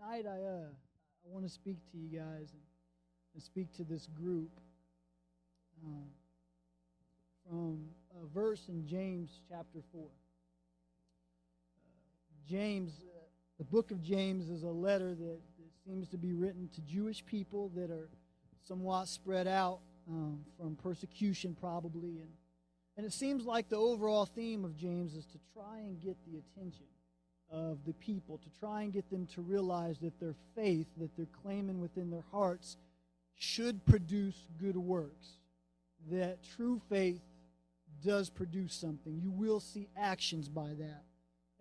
tonight I uh, I want to speak to you guys and, and speak to this group um, from a verse in James chapter four. Uh, James, uh, the book of James, is a letter that, that, seems to be written to Jewish people that are somewhat spread out um, from persecution, probably, and and it seems like the overall theme of James is to try and get the attention of the people, to try and get them to realize that their faith that they're claiming within their hearts should produce good works. That true faith does produce something. You will see actions by that.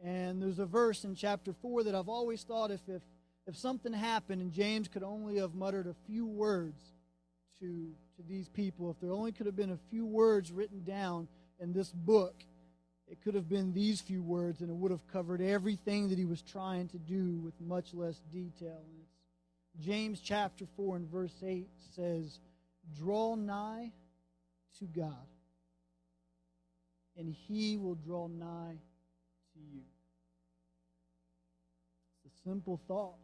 And there's a verse in chapter 4 that I've always thought if, if, if something happened and James could only have muttered a few words to, to these people, if there only could have been a few words written down in this book, it could have been these few words and it would have covered everything that he was trying to do with much less detail. James chapter 4 and verse 8 says, Draw nigh to God, and he will draw nigh to you. It's a simple thought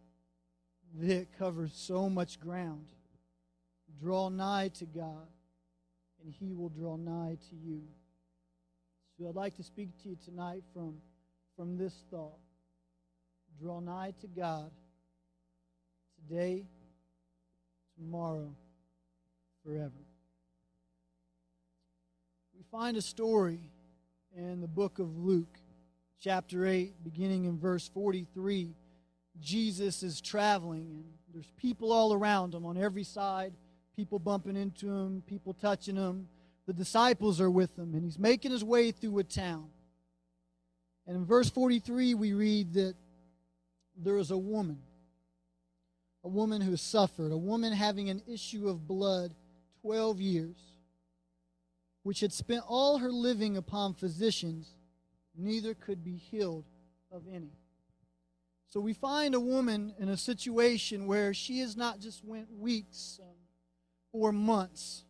that covers so much ground. Draw nigh to God, and he will draw nigh to you. So I'd like to speak to you tonight from, from this thought. Draw nigh to God today, tomorrow, forever. We find a story in the book of Luke, chapter 8, beginning in verse 43. Jesus is traveling, and there's people all around him on every side, people bumping into him, people touching him the disciples are with him, and he's making his way through a town. And in verse 43, we read that there is a woman, a woman who suffered, a woman having an issue of blood 12 years, which had spent all her living upon physicians, neither could be healed of any. So we find a woman in a situation where she has not just went weeks or months,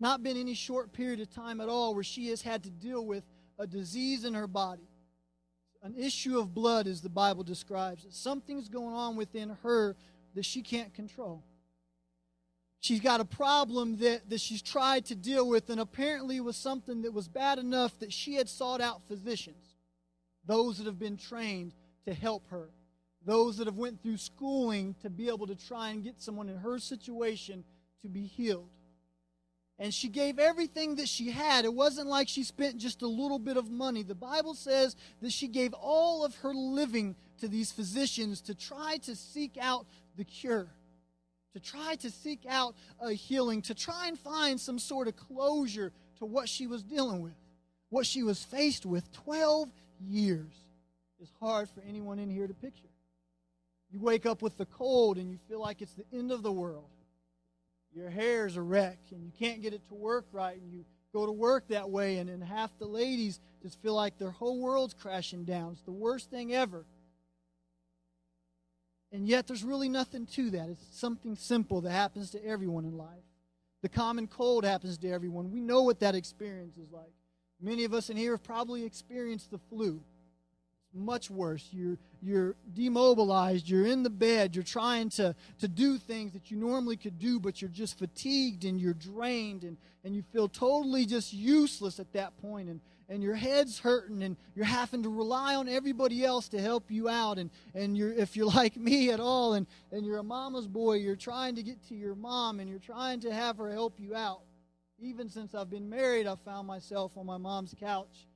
not been any short period of time at all where she has had to deal with a disease in her body. An issue of blood, as the Bible describes it. Something's going on within her that she can't control. She's got a problem that, that she's tried to deal with, and apparently was something that was bad enough that she had sought out physicians, those that have been trained to help her, those that have went through schooling to be able to try and get someone in her situation to be healed and she gave everything that she had. It wasn't like she spent just a little bit of money. The Bible says that she gave all of her living to these physicians to try to seek out the cure, to try to seek out a healing, to try and find some sort of closure to what she was dealing with, what she was faced with. 12 years is hard for anyone in here to picture. You wake up with the cold and you feel like it's the end of the world your hair is a wreck and you can't get it to work right and you go to work that way and then half the ladies just feel like their whole world's crashing down. It's the worst thing ever. And yet there's really nothing to that. It's something simple that happens to everyone in life. The common cold happens to everyone. We know what that experience is like. Many of us in here have probably experienced the flu much worse. You're, you're demobilized. You're in the bed. You're trying to, to do things that you normally could do, but you're just fatigued and you're drained and, and you feel totally just useless at that point and, and your head's hurting and you're having to rely on everybody else to help you out. And, and you're, if you're like me at all and, and you're a mama's boy, you're trying to get to your mom and you're trying to have her help you out. Even since I've been married, I've found myself on my mom's couch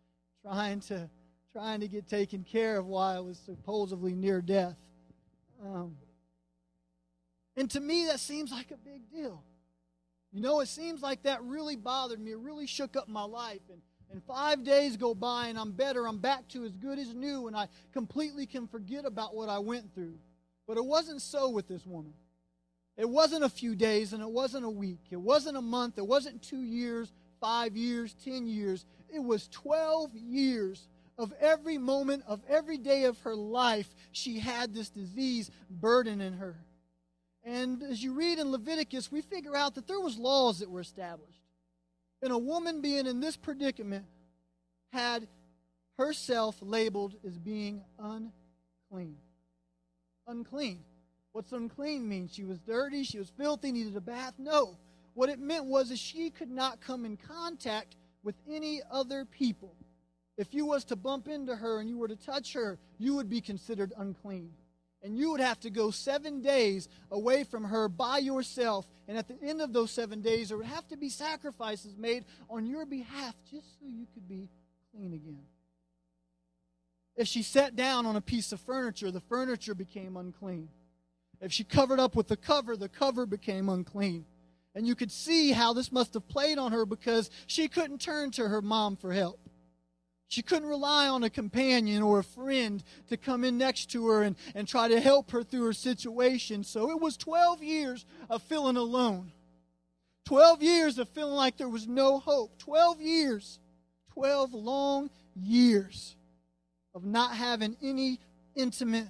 trying to trying to get taken care of while I was supposedly near death. Um, and to me, that seems like a big deal. You know, it seems like that really bothered me. It really shook up my life. And, and five days go by, and I'm better. I'm back to as good as new, and I completely can forget about what I went through. But it wasn't so with this woman. It wasn't a few days, and it wasn't a week. It wasn't a month. It wasn't two years, five years, ten years. It was 12 years of every moment of every day of her life, she had this disease burden in her. And as you read in Leviticus, we figure out that there was laws that were established. And a woman being in this predicament had herself labeled as being unclean. Unclean. What's unclean mean? She was dirty, she was filthy, needed a bath? No. What it meant was that she could not come in contact with any other people. If you was to bump into her and you were to touch her, you would be considered unclean. And you would have to go seven days away from her by yourself. And at the end of those seven days, there would have to be sacrifices made on your behalf just so you could be clean again. If she sat down on a piece of furniture, the furniture became unclean. If she covered up with the cover, the cover became unclean. And you could see how this must have played on her because she couldn't turn to her mom for help. She couldn't rely on a companion or a friend to come in next to her and, and try to help her through her situation. So it was 12 years of feeling alone. 12 years of feeling like there was no hope. 12 years. 12 long years of not having any intimate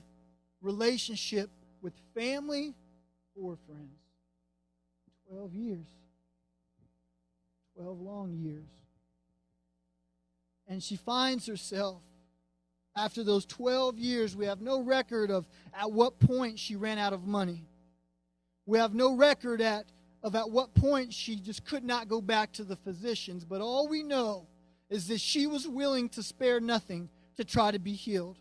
relationship with family or friends. 12 years. 12 long years. And she finds herself, after those 12 years, we have no record of at what point she ran out of money. We have no record at, of at what point she just could not go back to the physicians. But all we know is that she was willing to spare nothing to try to be healed.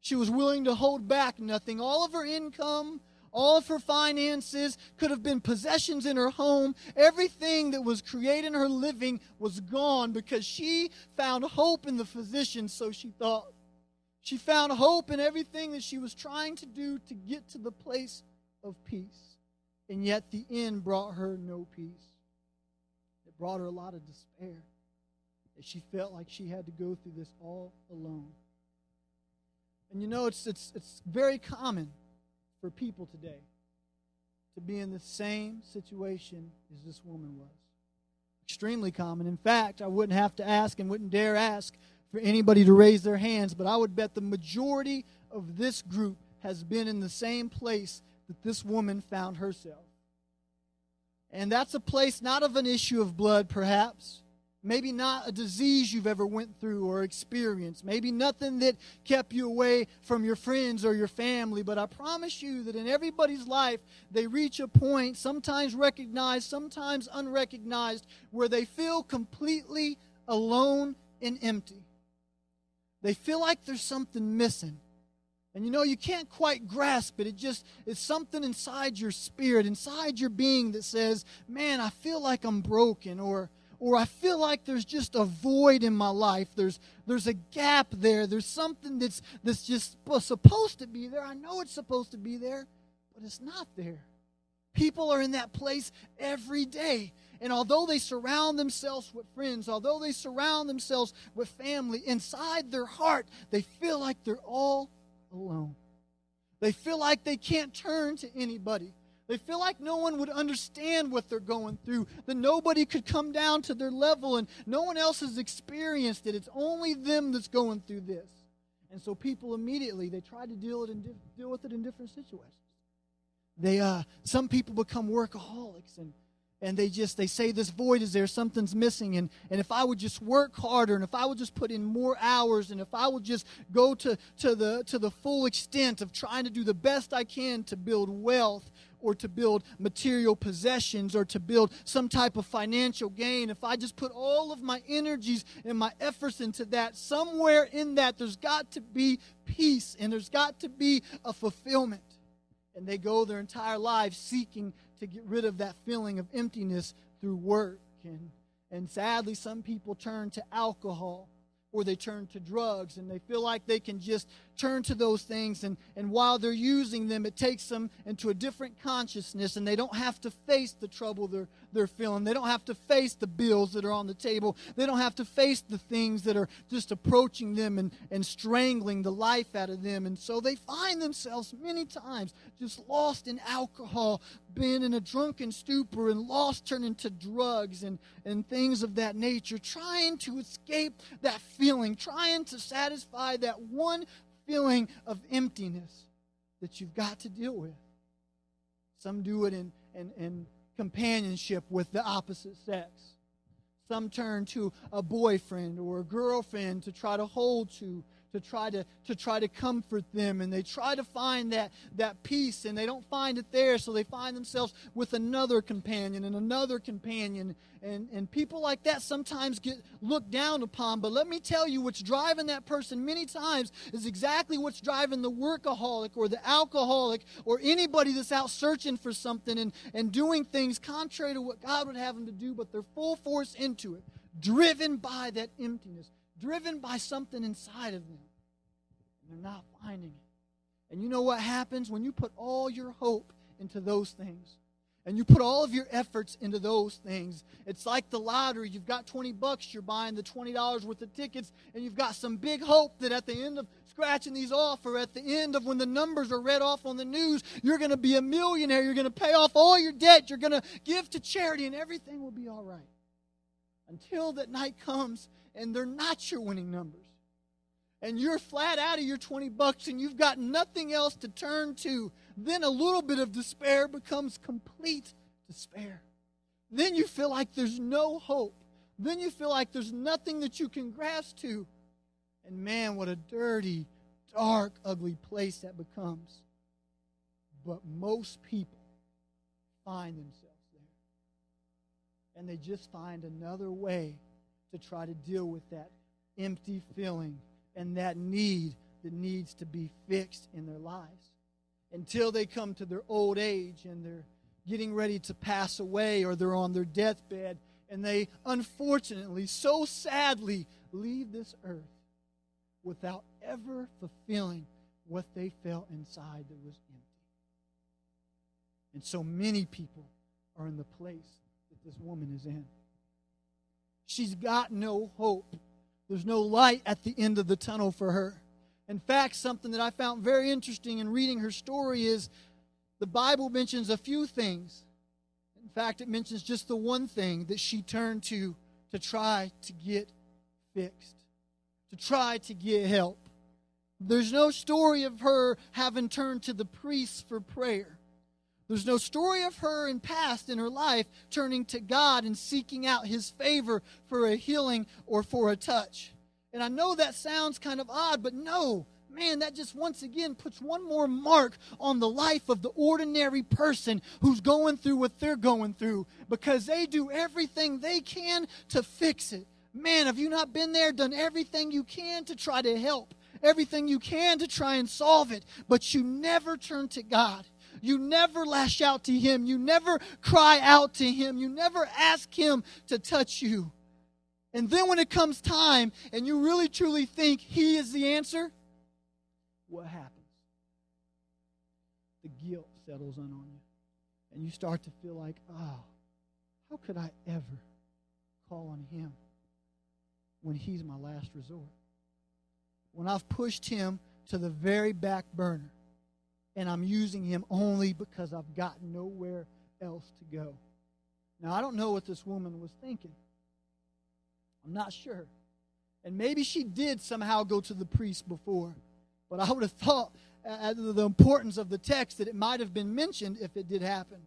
She was willing to hold back nothing. All of her income, all of her finances could have been possessions in her home. Everything that was creating her living was gone because she found hope in the physician, so she thought. She found hope in everything that she was trying to do to get to the place of peace. And yet the end brought her no peace. It brought her a lot of despair. That she felt like she had to go through this all alone. And you know, it's, it's, it's very common for people today to be in the same situation as this woman was. Extremely common. In fact, I wouldn't have to ask and wouldn't dare ask for anybody to raise their hands, but I would bet the majority of this group has been in the same place that this woman found herself. And that's a place not of an issue of blood, perhaps, maybe not a disease you've ever went through or experienced. Maybe nothing that kept you away from your friends or your family. But i promise you that in everybody's life they reach a point sometimes recognized sometimes unrecognized where they feel completely alone and empty. They feel like there's something missing. And you know, you can't quite grasp it. It just it's something inside your spirit, inside your being that says, Man, I feel like I'm broken, or or I feel like there's just a void in my life. There's there's a gap there. There's something that's that's just supposed to be there. I know it's supposed to be there, but it's not there. People are in that place every day. And although they surround themselves with friends, although they surround themselves with family, inside their heart, they feel like they're all alone. They feel like they can't turn to anybody. They feel like no one would understand what they're going through, that nobody could come down to their level, and no one else has experienced it. It's only them that's going through this. And so people immediately they try to deal it in, deal with it in different situations. They uh, some people become workaholics and and they just they say this void is there something's missing and and if i would just work harder and if i would just put in more hours and if i would just go to to the to the full extent of trying to do the best i can to build wealth or to build material possessions or to build some type of financial gain, if I just put all of my energies and my efforts into that, somewhere in that there's got to be peace and there's got to be a fulfillment. And they go their entire lives seeking to get rid of that feeling of emptiness through work. And, and sadly, some people turn to alcohol or they turn to drugs and they feel like they can just turn to those things and, and while they're using them it takes them into a different consciousness and they don't have to face the trouble they're, they're feeling. They don't have to face the bills that are on the table. They don't have to face the things that are just approaching them and, and strangling the life out of them. And so they find themselves many times just lost in alcohol being in a drunken stupor and lost turning to drugs and, and things of that nature trying to escape that feeling trying to satisfy that one feeling of emptiness that you've got to deal with. Some do it in, in, in companionship with the opposite sex. Some turn to a boyfriend or a girlfriend to try to hold to to try to, to try to comfort them. And they try to find that, that peace and they don't find it there. So they find themselves with another companion and another companion. And, and people like that sometimes get looked down upon. But let me tell you what's driving that person many times is exactly what's driving the workaholic or the alcoholic or anybody that's out searching for something and, and doing things contrary to what god would have them to do but they're full force into it driven by that emptiness driven by something inside of them. And they're not finding it. And you know what happens when you put all your hope into those things? And you put all of your efforts into those things. It's like the lottery. You've got 20 bucks, you're buying the $20 worth of tickets, and you've got some big hope that at the end of scratching these off, or at the end of when the numbers are read off on the news, you're going to be a millionaire. You're going to pay off all your debt. You're going to give to charity, and everything will be all right. Until that night comes and they're not your winning numbers. And you're flat out of your 20 bucks and you've got nothing else to turn to, then a little bit of despair becomes complete despair. Then you feel like there's no hope. Then you feel like there's nothing that you can grasp to. And man, what a dirty, dark, ugly place that becomes. But most people find themselves there. And they just find another way to try to deal with that empty feeling and that need that needs to be fixed in their lives until they come to their old age and they're getting ready to pass away or they're on their deathbed and they unfortunately, so sadly, leave this earth without ever fulfilling what they felt inside that was empty. And so many people are in the place that this woman is in. She's got no hope. There's no light at the end of the tunnel for her. In fact, something that I found very interesting in reading her story is the Bible mentions a few things. In fact, it mentions just the one thing that she turned to to try to get fixed, to try to get help. There's no story of her having turned to the priest for prayer. There's no story of her in past in her life turning to God and seeking out his favor for a healing or for a touch. And I know that sounds kind of odd, but no, man, that just once again puts one more mark on the life of the ordinary person who's going through what they're going through because they do everything they can to fix it. Man, have you not been there, done everything you can to try to help, everything you can to try and solve it, but you never turn to God? You never lash out to Him. You never cry out to Him. You never ask Him to touch you. And then when it comes time and you really truly think He is the answer, what happens? The guilt settles in on you. And you start to feel like, oh, how could I ever call on Him when He's my last resort? When I've pushed Him to the very back burner and I'm using him only because I've got nowhere else to go. Now, I don't know what this woman was thinking. I'm not sure. And maybe she did somehow go to the priest before. But I would have thought, uh, the importance of the text, that it might have been mentioned if it did happen.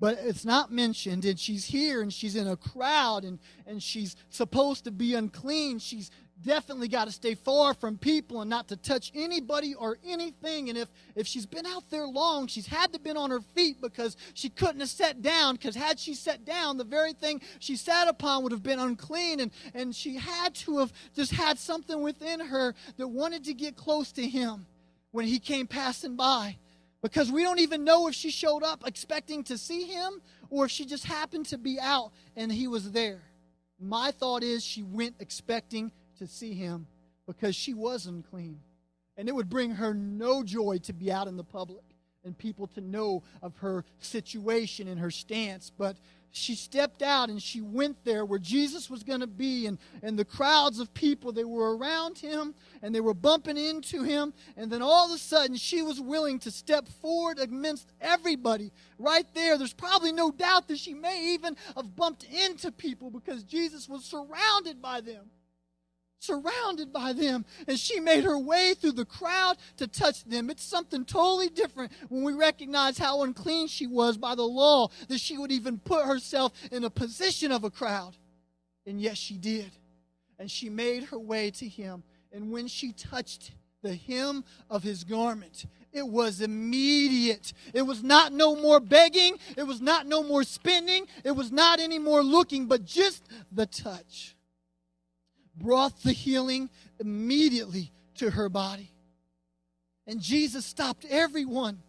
But it's not mentioned, and she's here and she's in a crowd and, and she's supposed to be unclean. She's definitely got to stay far from people and not to touch anybody or anything. And if, if she's been out there long, she's had to been on her feet because she couldn't have sat down. Because had she sat down, the very thing she sat upon would have been unclean. And, and she had to have just had something within her that wanted to get close to him when he came passing by. Because we don't even know if she showed up expecting to see him or if she just happened to be out and he was there. My thought is she went expecting to see him because she was unclean. And it would bring her no joy to be out in the public and people to know of her situation and her stance. But she stepped out and she went there where Jesus was going to be, and, and the crowds of people, they were around him and they were bumping into him. And then all of a sudden, she was willing to step forward amidst everybody right there. There's probably no doubt that she may even have bumped into people because Jesus was surrounded by them surrounded by them. And she made her way through the crowd to touch them. It's something totally different when we recognize how unclean she was by the law, that she would even put herself in a position of a crowd. And yet she did. And she made her way to him. And when she touched the hem of his garment, it was immediate. It was not no more begging. It was not no more spending. It was not any more looking, but just the touch brought the healing immediately to her body. And Jesus stopped everyone.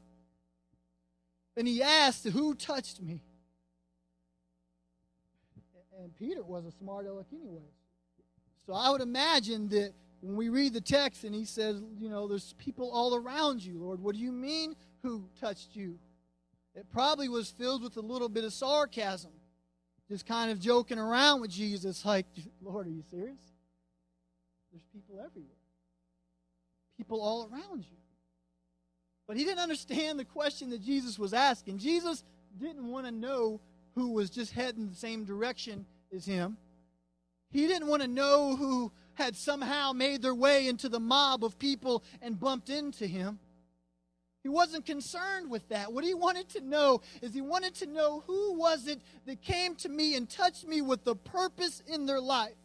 And he asked, Who touched me? And Peter was a smart aleck anyway. So I would imagine that when we read the text and he says, you know, there's people all around you, Lord, what do you mean who touched you? It probably was filled with a little bit of sarcasm, just kind of joking around with Jesus, like, Lord, are you serious? There's people everywhere, people all around you. But he didn't understand the question that Jesus was asking. Jesus didn't want to know who was just heading the same direction as him. He didn't want to know who had somehow made their way into the mob of people and bumped into him. He wasn't concerned with that. What he wanted to know is he wanted to know who was it that came to me and touched me with the purpose in their life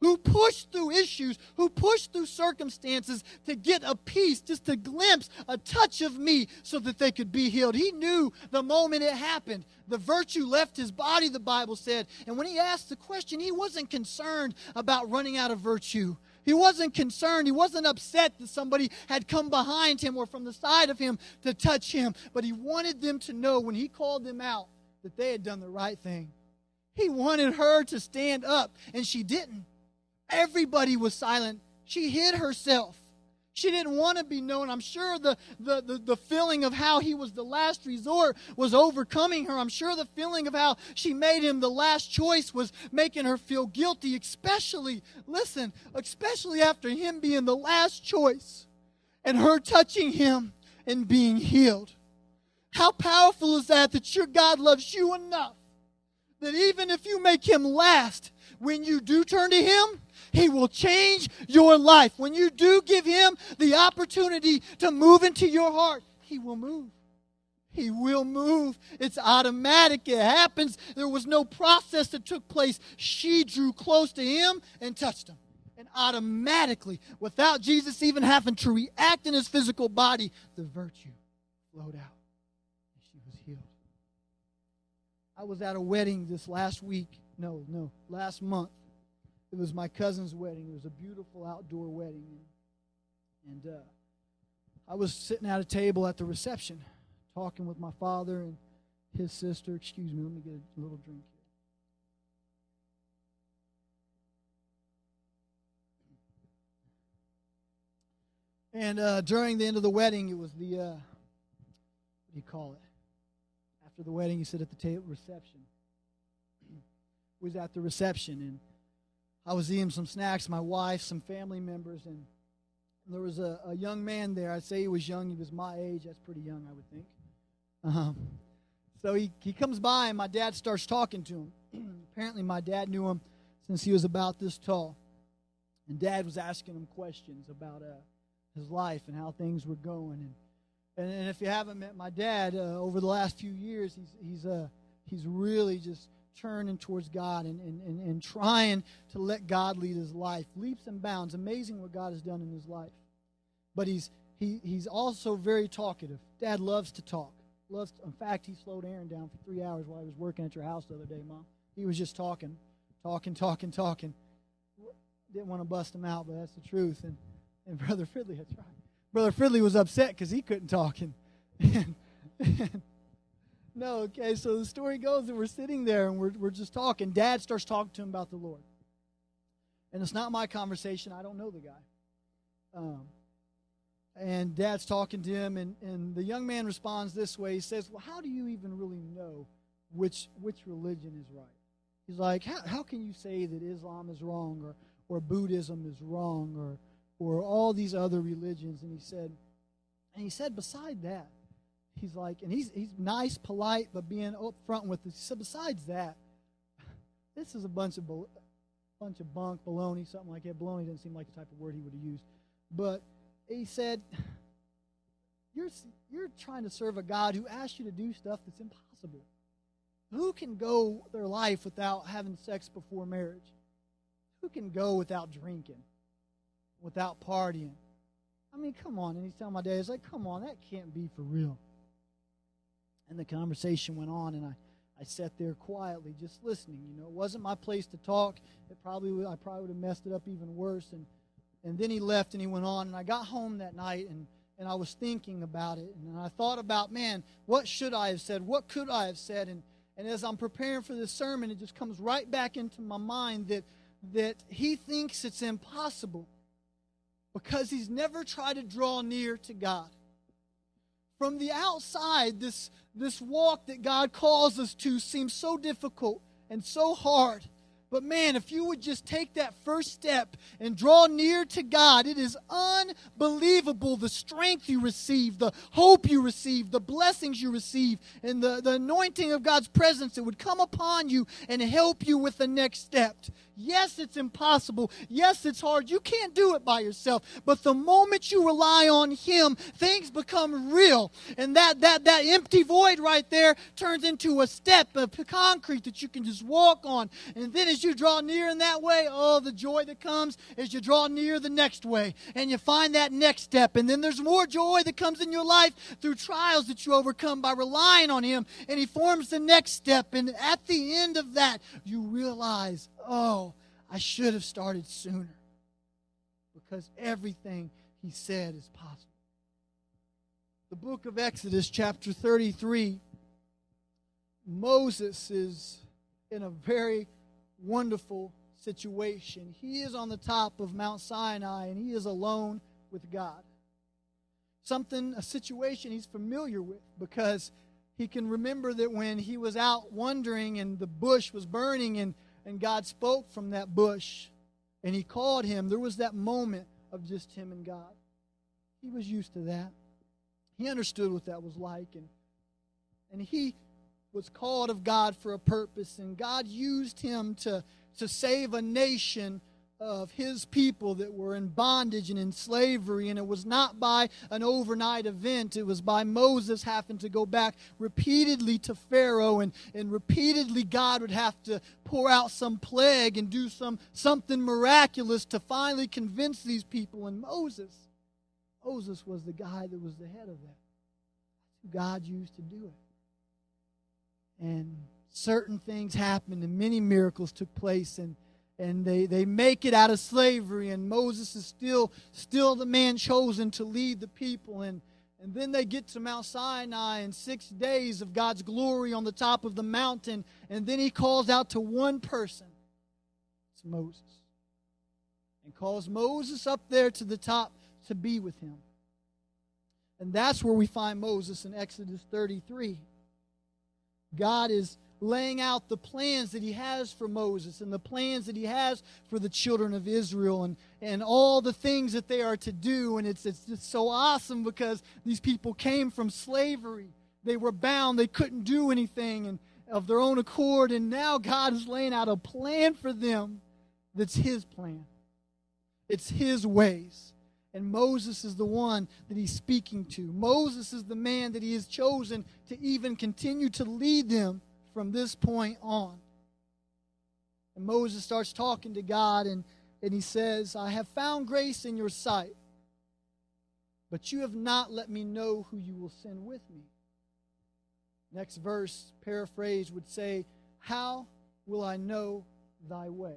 who pushed through issues, who pushed through circumstances to get a piece, just a glimpse, a touch of me so that they could be healed. He knew the moment it happened. The virtue left his body, the Bible said. And when he asked the question, he wasn't concerned about running out of virtue. He wasn't concerned. He wasn't upset that somebody had come behind him or from the side of him to touch him. But he wanted them to know when he called them out that they had done the right thing. He wanted her to stand up, and she didn't. Everybody was silent. She hid herself. She didn't want to be known. I'm sure the, the, the, the, feeling of how he was the last resort was overcoming her. I'm sure the feeling of how she made him the last choice was making her feel guilty, especially, listen, especially after him being the last choice and her touching him and being healed. How powerful is that that your God loves you enough that even if you make him last, when you do turn to him, he will change your life. When you do give Him the opportunity to move into your heart, He will move. He will move. It's automatic. It happens. There was no process that took place. She drew close to Him and touched Him. And automatically, without Jesus even having to react in his physical body, the virtue flowed out. And she was healed. I was at a wedding this last week. No, no, last month. It was my cousin's wedding. It was a beautiful outdoor wedding. And uh, I was sitting at a table at the reception talking with my father and his sister. Excuse me, let me get a little drink here. And uh, during the end of the wedding, it was the, uh, what do you call it? After the wedding, you sit at the table reception. was at the reception, and I was eating some snacks, my wife, some family members, and there was a, a young man there. I'd say he was young. He was my age. That's pretty young, I would think. Um, so he, he comes by, and my dad starts talking to him. Apparently, my dad knew him since he was about this tall. And dad was asking him questions about uh, his life and how things were going. And, and, and if you haven't met my dad, uh, over the last few years, he's, he's, uh, he's really just turning towards God and, and, and, and trying to let God lead his life. Leaps and bounds. Amazing what God has done in his life. But he's, he, he's also very talkative. Dad loves to talk. Loves to, in fact, he slowed Aaron down for three hours while I was working at your house the other day, Mom. He was just talking, talking, talking, talking. Didn't want to bust him out, but that's the truth. And, and Brother Fridley, that's right. Brother Fridley was upset because he couldn't talk. And, and no, okay, so the story goes that we're sitting there and we're, we're just talking. Dad starts talking to him about the Lord. And it's not my conversation. I don't know the guy. Um, and dad's talking to him, and, and the young man responds this way. He says, Well, how do you even really know which, which religion is right? He's like, How, how can you say that Islam is wrong or, or Buddhism is wrong or, or all these other religions? And he said, and he said, beside that, he's like, and he's he's nice, polite, but being upfront with us. Said, besides that, this is a bunch of bunch of bunk, baloney, something like that. Baloney doesn't seem like the type of word he would have used, but he said, you're you're trying to serve a God who asked you to do stuff that's impossible. Who can go their life without having sex before marriage? Who can go without drinking? without partying. I mean, come on. And he's telling my dad, he's like, come on, that can't be for real. And the conversation went on, and I, I sat there quietly, just listening. You know, it wasn't my place to talk. It probably I probably would have messed it up even worse. And and then he left, and he went on. And I got home that night, and and I was thinking about it, and I thought about, man, what should I have said? What could I have said? And and as I'm preparing for this sermon, it just comes right back into my mind that that he thinks it's impossible because he's never tried to draw near to God. From the outside, this, this walk that God calls us to seems so difficult and so hard. But man, if you would just take that first step and draw near to God, it is unbelievable the strength you receive, the hope you receive, the blessings you receive, and the, the anointing of God's presence that would come upon you and help you with the next step. Yes, it's impossible. Yes, it's hard. You can't do it by yourself. But the moment you rely on Him, things become real. And that, that, that empty void right there turns into a step of concrete that you can just walk on. And then as you draw near in that way, oh, the joy that comes as you draw near the next way. And you find that next step. And then there's more joy that comes in your life through trials that you overcome by relying on Him. And He forms the next step. And at the end of that, you realize, oh, I should have started sooner. Because everything he said is possible. The book of Exodus, chapter 33, Moses is in a very wonderful situation. He is on the top of Mount Sinai and he is alone with God. Something, a situation he's familiar with because he can remember that when he was out wandering and the bush was burning and and God spoke from that bush and he called him, there was that moment of just him and God. He was used to that. He understood what that was like and and he was called of God for a purpose and God used him to to save a nation of his people that were in bondage and in slavery. And it was not by an overnight event, it was by Moses having to go back repeatedly to Pharaoh, and, and repeatedly God would have to pour out some plague and do some something miraculous to finally convince these people. And Moses, Moses was the guy that was the head of that. God used to do it. And certain things happened, and many miracles took place, and and they, they make it out of slavery and moses is still still the man chosen to lead the people. And and then they get to mount sinai and six days of god's glory on the top of the mountain and then he calls out to one person it's moses and calls moses up there to the top to be with him. And that's where we find moses in exodus 33 god is laying out the plans that he has for Moses and the plans that he has for the children of Israel and, and all the things that they are to do. And it's, it's just so awesome because these people came from slavery. They were bound, they couldn't do anything and of their own accord. And now God is laying out a plan for them that's his plan, it's his ways. And Moses is the one that he's speaking to. Moses is the man that he has chosen to even continue to lead them from this point on. And Moses starts talking to God, and, and he says, I have found grace in your sight, but you have not let me know who you will send with me. Next verse, paraphrase, would say, How will I know thy way?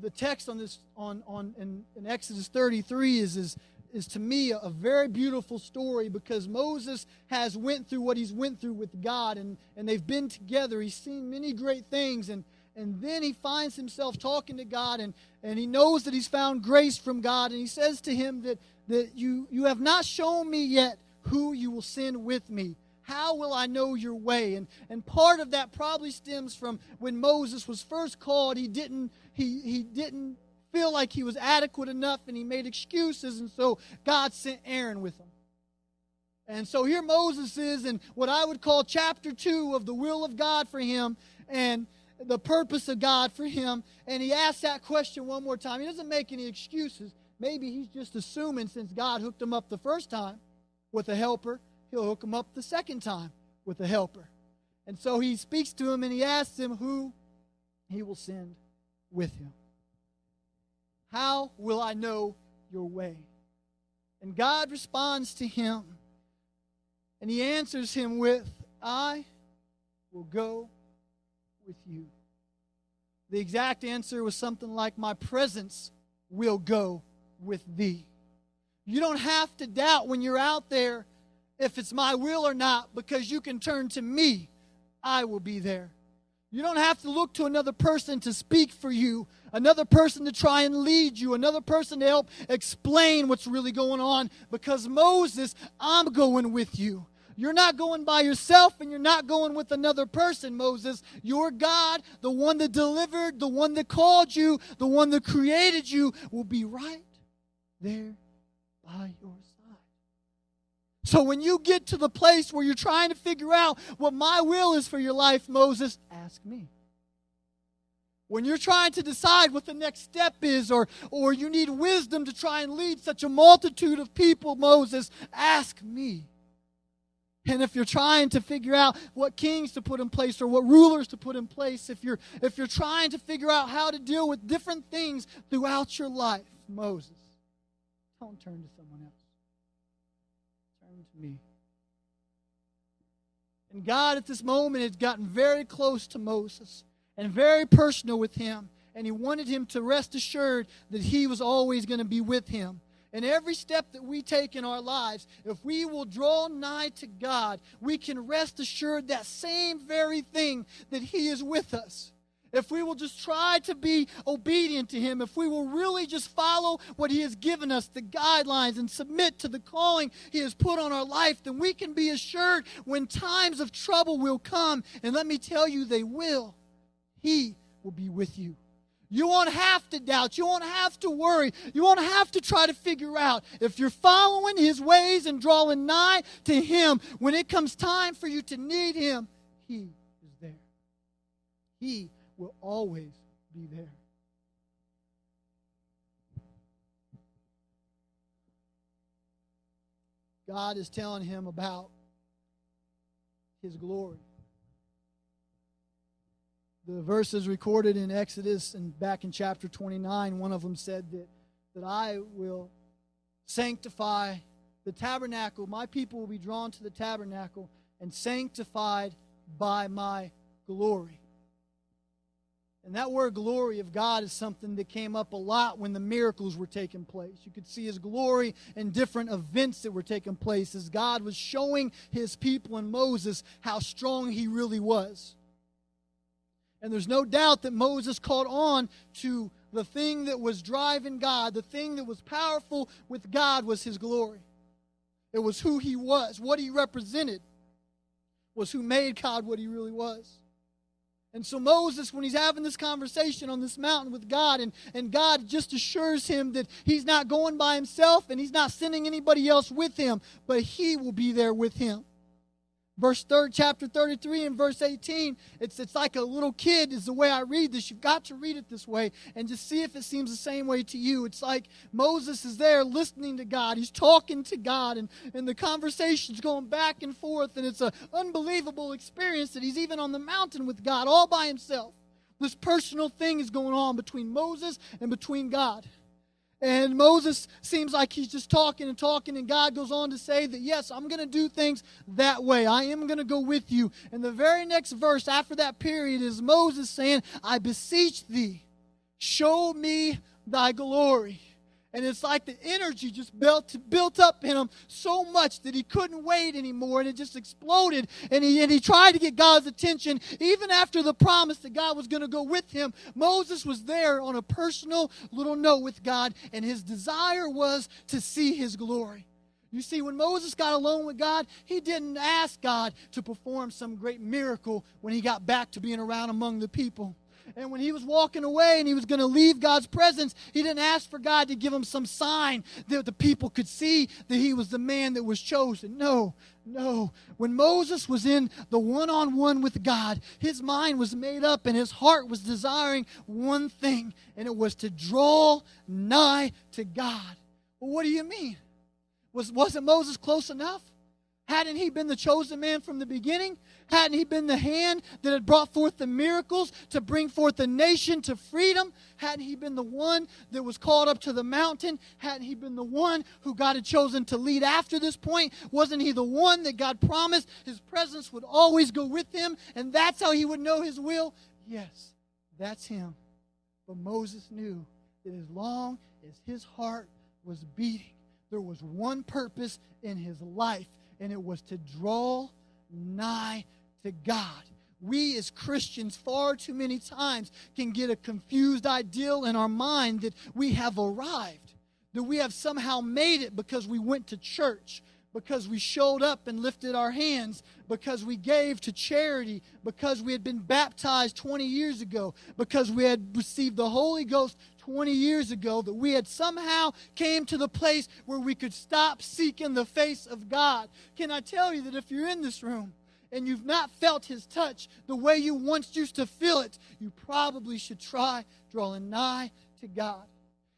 The text on this on, on in, in Exodus 33 is, is is to me a, very beautiful story because Moses has went through what he's went through with God and, and they've been together. He's seen many great things and, and then he finds himself talking to God and, and he knows that he's found grace from God and he says to him that, that you, you have not shown me yet who you will send with me. How will I know your way? And, and part of that probably stems from when Moses was first called, he didn't, he, he didn't feel like he was adequate enough and he made excuses, and so God sent Aaron with him. And so here Moses is in what I would call chapter two of the will of God for him and the purpose of God for him. And he asks that question one more time. He doesn't make any excuses. Maybe he's just assuming since God hooked him up the first time with a helper, he'll hook him up the second time with a helper. And so he speaks to him and he asks him who he will send with him. How will I know your way? And God responds to him, and he answers him with, I will go with you. The exact answer was something like, My presence will go with thee. You don't have to doubt when you're out there if it's my will or not because you can turn to me. I will be there. You don't have to look to another person to speak for you, another person to try and lead you, another person to help explain what's really going on because Moses, I'm going with you. You're not going by yourself and you're not going with another person, Moses. Your God, the one that delivered, the one that called you, the one that created you, will be right there by your. So when you get to the place where you're trying to figure out what my will is for your life, Moses, ask me. When you're trying to decide what the next step is, or, or you need wisdom to try and lead such a multitude of people, Moses, ask me. And if you're trying to figure out what kings to put in place or what rulers to put in place, if you're if you're trying to figure out how to deal with different things throughout your life, Moses, don't turn to someone else. Me. And God at this moment had gotten very close to Moses and very personal with him. And he wanted him to rest assured that he was always going to be with him. And every step that we take in our lives, if we will draw nigh to God, we can rest assured that same very thing that He is with us. If we will just try to be obedient to Him, if we will really just follow what He has given us, the guidelines, and submit to the calling He has put on our life, then we can be assured when times of trouble will come. And let me tell you, they will. He will be with you. You won't have to doubt. You won't have to worry. You won't have to try to figure out. If you're following His ways and drawing nigh to Him, when it comes time for you to need Him, He is there. He will always be there. God is telling him about His glory the verses recorded in Exodus and back in chapter 29, one of them said that, that I will sanctify the tabernacle. My people will be drawn to the tabernacle and sanctified by my glory. And that word glory of God is something that came up a lot when the miracles were taking place. You could see his glory in different events that were taking place as God was showing his people and Moses how strong he really was. And there's no doubt that Moses caught on to the thing that was driving God, the thing that was powerful with God was his glory. It was who he was, what he represented, was who made God what he really was. And so Moses, when he's having this conversation on this mountain with God, and, and God just assures him that he's not going by himself and he's not sending anybody else with him, but he will be there with him verse third chapter 33 and verse 18 it's it's like a little kid is the way i read this. You've got to read it this way and just see if it seems the same way to you. It's like moses is there listening to god. He's talking to god and and the conversation's going back and forth and it's an unbelievable experience that he's even on the mountain with god all by himself. This personal thing is going on between moses and between god and Moses seems like he's just talking and talking, and God goes on to say that, yes, I'm going to do things that way. I am going to go with you. And the very next verse after that period is Moses saying, I beseech thee, show me thy glory. And it's like the energy just built, built up in him so much that he couldn't wait anymore and it just exploded. And he, and he tried to get God's attention even after the promise that God was going to go with him. Moses was there on a personal little note with God, and his desire was to see his glory. You see, when Moses got alone with God, he didn't ask God to perform some great miracle when he got back to being around among the people. And when he was walking away and he was going to leave God's presence, he didn't ask for God to give him some sign that the people could see that he was the man that was chosen. No, no. When Moses was in the one on one with God, his mind was made up and his heart was desiring one thing, and it was to draw nigh to God. Well, what do you mean? Was, wasn't Moses close enough? Hadn't he been the chosen man from the beginning? Hadn't he been the hand that had brought forth the miracles to bring forth the nation to freedom? Hadn't he been the one that was called up to the mountain? Hadn't he been the one who God had chosen to lead after this point? Wasn't he the one that God promised his presence would always go with him and that's how he would know his will? Yes, that's him. But Moses knew that as long as his heart was beating, there was one purpose in his life, and it was to draw nigh to God. We as Christians, far too many times, can get a confused ideal in our mind that we have arrived, that we have somehow made it because we went to church, because we showed up and lifted our hands, because we gave to charity, because we had been baptized 20 years ago, because we had received the Holy Ghost 20 years ago, that we had somehow came to the place where we could stop seeking the face of God. Can I tell you that if you're in this room, and you've not felt his touch the way you once used to feel it, you probably should try drawing nigh to God.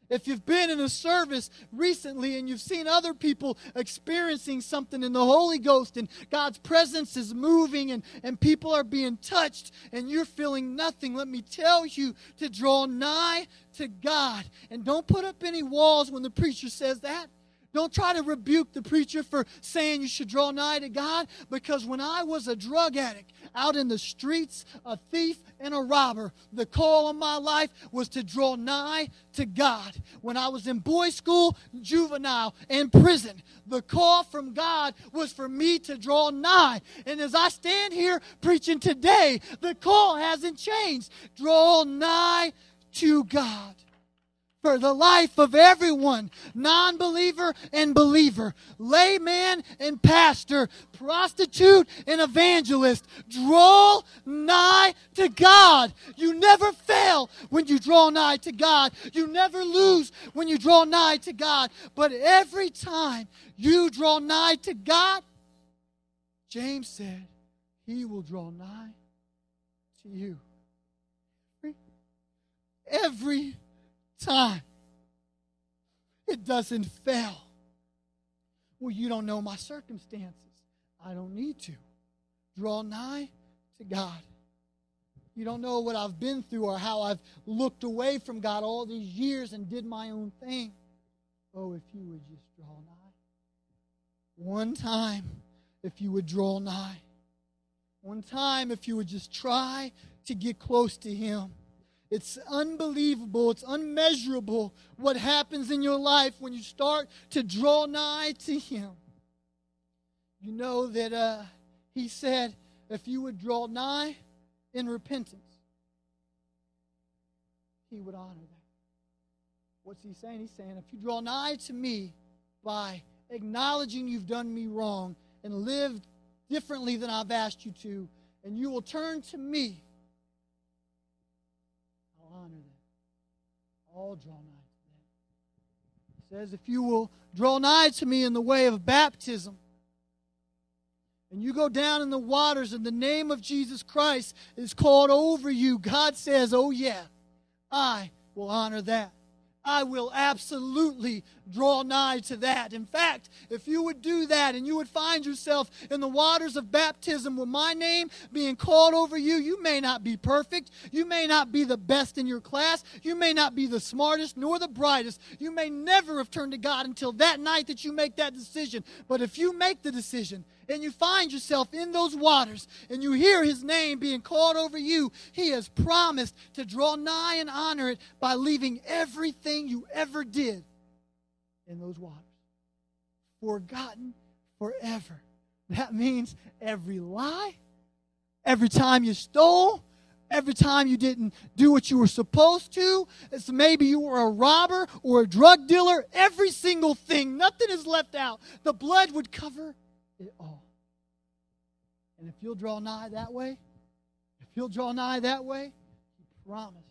If you've been in a service recently and you've seen other people experiencing something in the Holy Ghost and God's presence is moving and, and people are being touched and you're feeling nothing, let me tell you to draw nigh to God. And don't put up any walls when the preacher says that. Don't try to rebuke the preacher for saying you should draw nigh to God because when I was a drug addict out in the streets, a thief and a robber, the call of my life was to draw nigh to God. When I was in boys' school, juvenile, and prison, the call from God was for me to draw nigh. And as I stand here preaching today, the call hasn't changed. Draw nigh to God for the life of everyone non believer and believer, layman and pastor, prostitute and evangelist. Draw nigh to God. You never fail when you draw nigh to God. You never lose when you draw nigh to God. But every time you draw nigh to God, James said, He will draw nigh to you. Every time. It doesn't fail. Well, you don't know my circumstances. I don't need to. Draw nigh to God. You don't know what I've been through or how I've looked away from God all these years and did my own thing. Oh, if you would just draw nigh. One time, if you would draw nigh. One time, if you would just try to get close to Him. It's unbelievable, it's unmeasurable what happens in your life when you start to draw nigh to Him. You know that uh, He said, if you would draw nigh in repentance, He would honor that. What's He saying? He's saying, if you draw nigh to me by acknowledging you've done me wrong and lived differently than I've asked you to, and you will turn to me All draw nigh to them. He says, If you will draw nigh to me in the way of baptism, and you go down in the waters and the name of Jesus Christ is called over you, God says, Oh, yeah, I will honor that. I will absolutely draw nigh to that. In fact, if you would do that and you would find yourself in the waters of baptism with my name being called over you, you may not be perfect. You may not be the best in your class. You may not be the smartest nor the brightest. You may never have turned to God until that night that you make that decision. But if you make the decision, and you find yourself in those waters and you hear his name being called over you, he has promised to draw nigh and honor it by leaving everything you ever did in those waters. Forgotten forever. That means every lie, every time you stole, every time you didn't do what you were supposed to. It's maybe you were a robber or a drug dealer. Every single thing, nothing is left out. The blood would cover it all. And if you'll draw nigh that way, if you'll draw nigh that way, he promised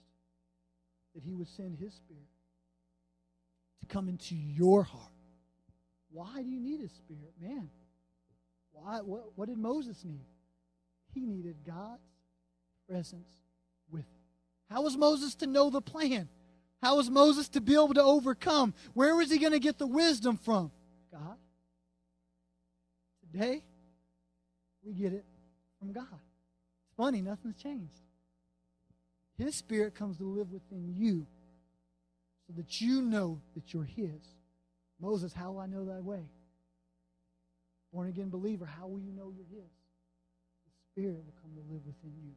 that he would send his spirit to come into your heart. Why do you need his spirit? Man, why, what, what did Moses need? He needed God's presence with him. How was Moses to know the plan? How was Moses to be able to overcome? Where was he going to get the wisdom from? God. Today, we get it from God. It's funny, nothing's changed. His Spirit comes to live within you so that you know that you're His. Moses, how will I know thy way? Born again believer, how will you know you're His? The Spirit will come to live within you.